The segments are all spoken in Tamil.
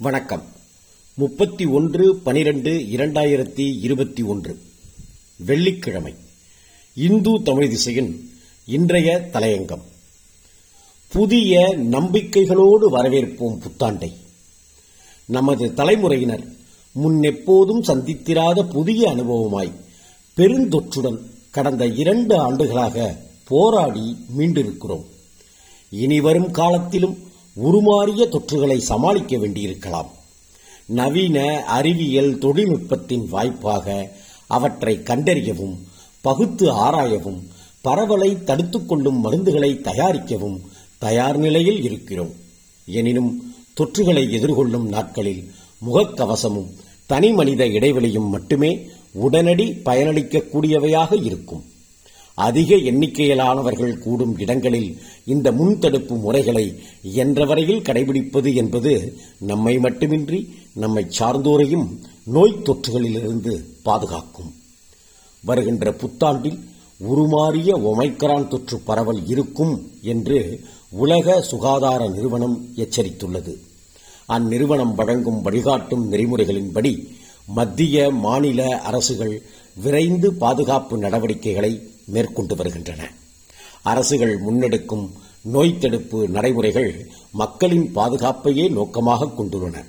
வணக்கம். முப்பத்தி ஒன்று பனிரெண்டு இரண்டாயிரத்தி இருபத்தி ஒன்று. வெள்ளிக்கிழமை. இந்து தமிழ் திசையின் இன்றைய தலையங்கம். புதிய நம்பிக்கைகளோடு வரவேற்போம் புத்தாண்டை. நமது தலைமுறையினர் முன்னெப்போதும் சந்தித்திராத புதிய அனுபவமாய் பெருந்தொற்றுடன் கடந்த இரண்டு ஆண்டுகளாக போராடி மீண்டிருக்கிறோம். இனி வரும் காலத்திலும் உருமாறிய தொற்றுகளை சமாளிக்க வேண்டியிருக்கலாம். நவீன அறிவியல் தொழில்நுட்பத்தின் வாய்ப்பாக அவற்றை கண்டறியவும் பகுத்து ஆராயவும் பரவலை தடுத்துக் கொள்ளும் மருந்துகளை தயாரிக்கவும் தயார் நிலையில் இருக்கிறோம். எனினும் தொற்றுகளை எதிர்கொள்ளும் நாட்களில் முகக்கவசமும் தனி மனித இடைவெளியும் மட்டுமே உடனடி பயனளிக்கக்கூடியவையாக இருக்கும். அதிக எண்ணிக்கையிலானவர்கள் கூடும் இடங்களில் இந்த முன்தடுப்பு முறைகளை இயன்ற வரையில் கடைபிடிப்பது என்பது நம்மை மட்டுமின்றி நம்மை சார்ந்தோரையும் நோய் தொற்றுகளிலிருந்து பாதுகாக்கும். வருகின்ற புத்தாண்டில் உருமாறிய ஒமைக்ரான் தொற்று பரவல் இருக்கும் என்று உலக சுகாதார நிறுவனம் எச்சரித்துள்ளது. அந்நிறுவனம் வழங்கும் வழிகாட்டும் நெறிமுறைகளின்படி மத்திய மாநில அரசுகள் விரைந்து பாதுகாப்பு நடவடிக்கைகளை மேற்கொண்டு வருகின்றன. அரசுகள் முன்னெடுக்கும் நோய் தடுப்பு நடைமுறைகள் மக்களின் பாதுகாப்பையே நோக்கமாக கொண்டுள்ளன.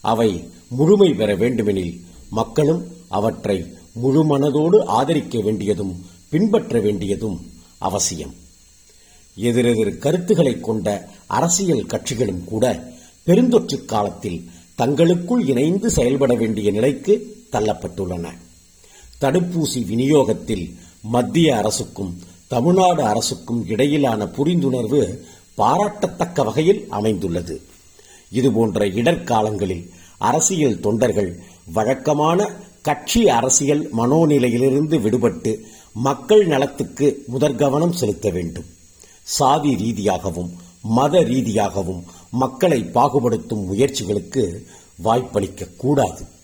அவை முழுமை பெற வேண்டுமெனில் மக்களும் அவற்றை முழுமனதோடு ஆதரிக்க வேண்டியதும் பின்பற்ற வேண்டியதும் அவசியம். எதிரெதிர் கருத்துக்களை கொண்ட அரசியல் கட்சிகளும் கூட பெருந்தொற்று காலத்தில் தங்களுக்குள் இணைந்து செயல்பட வேண்டிய நிலைக்கு தள்ளப்பட்டுள்ளன. தடுப்பூசி விநியோகத்தில் மத்திய அரசுக்கும் தமிழ்நாடு அரசுக்கும் இடையிலான புரிந்துணர்வு பாராட்டத்தக்க வகையில் அமைந்துள்ளது. இதுபோன்ற இடர்காலங்களில் அரசியல் தொண்டர்கள் வழக்கமான கட்சி அரசியல் மனோநிலையிலிருந்து விடுபட்டு மக்கள் நலத்துக்கு முதற்கவனம் செலுத்த வேண்டும். சாதி ரீதியாகவும் மத ரீதியாகவும் மக்களை பாகுபடுத்தும் முயற்சிகளுக்கு வாய்ப்பளிக்க கூடாது.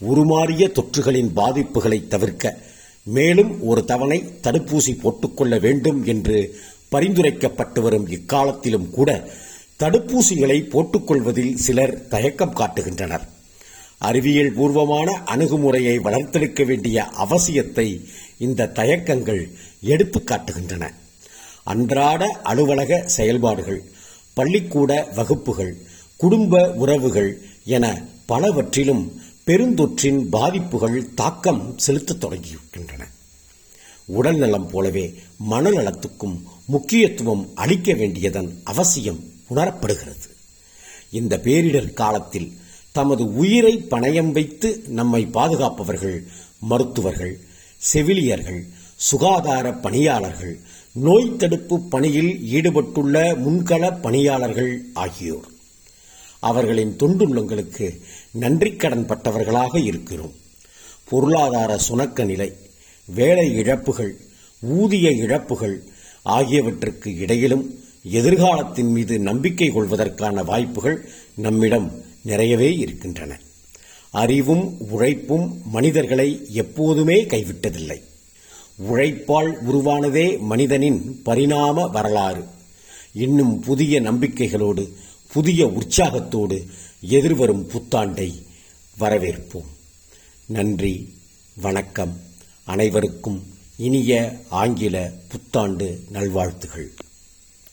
உருமாறிய தொற்றுகளின் பாதிப்புகளை தவிர்க்க மேலும் ஒரு தவணை தடுப்பூசி போட்டுக்கொள்ள வேண்டும் என்று பரிந்துரைக்கப்பட்டு வரும் இக்காலத்திலும் கூட தடுப்பூசிகளை போட்டுக்கொள்வதில் சிலர் தயக்கம் காட்டுகின்றனர். அறிவியல் பூர்வமான அணுகுமுறையை வளர்த்தெடுக்க வேண்டிய அவசியத்தை இந்த தயக்கங்கள் எடுத்து காட்டுகின்றன. அன்றாட அலுவலக செயல்பாடுகள் பள்ளிக்கூட வகுப்புகள் குடும்ப உறவுகள் என பலவற்றிலும் பெருந்தொற்றின் பாதிப்புகள் தாக்கம் செலுத்தத் தொடங்கியிருக்கின்றன. உடல் நலம் போலவே மனநலத்துக்கும் முக்கியத்துவம் அளிக்க வேண்டியதன் அவசியம் உணரப்படுகிறது. இந்த பேரிடர் காலத்தில் தமது உயிரை பணயம் வைத்து நம்மை பாதுகாப்பவர்கள் மருத்துவர்கள் செவிலியர்கள் சுகாதார பணியாளர்கள் நோய் தடுப்பு பணியில் ஈடுபட்டுள்ள முன்கள பணியாளர்கள் ஆகியோர். அவர்களின் தொண்டுள்ளங்களுக்கு நன்றி கடன் பட்டவர்களாக இருக்கிறோம். பொருளாதார சுணக்க நிலை வேலை இழப்புகள் ஊதிய இழப்புகள் ஆகியவற்றுக்கு இடையிலும் எதிர்காலத்தின் மீது நம்பிக்கை கொள்வதற்கான வாய்ப்புகள் நம்மிடம் நிறையவே இருக்கின்றன. அறிவும் உழைப்பும் மனிதர்களை எப்போதுமே கைவிட்டதில்லை. உழைப்பால் உருவானதே மனிதனின் பரிணாம வரலாறு. இன்னும் புதிய நம்பிக்கைகளோடு புதிய உற்சாகத்தோடு எதிர்வரும் புத்தாண்டை வரவேற்போம். நன்றி வணக்கம். அனைவருக்கும் இனிய ஆங்கில புத்தாண்டு நல்வாழ்த்துகள்.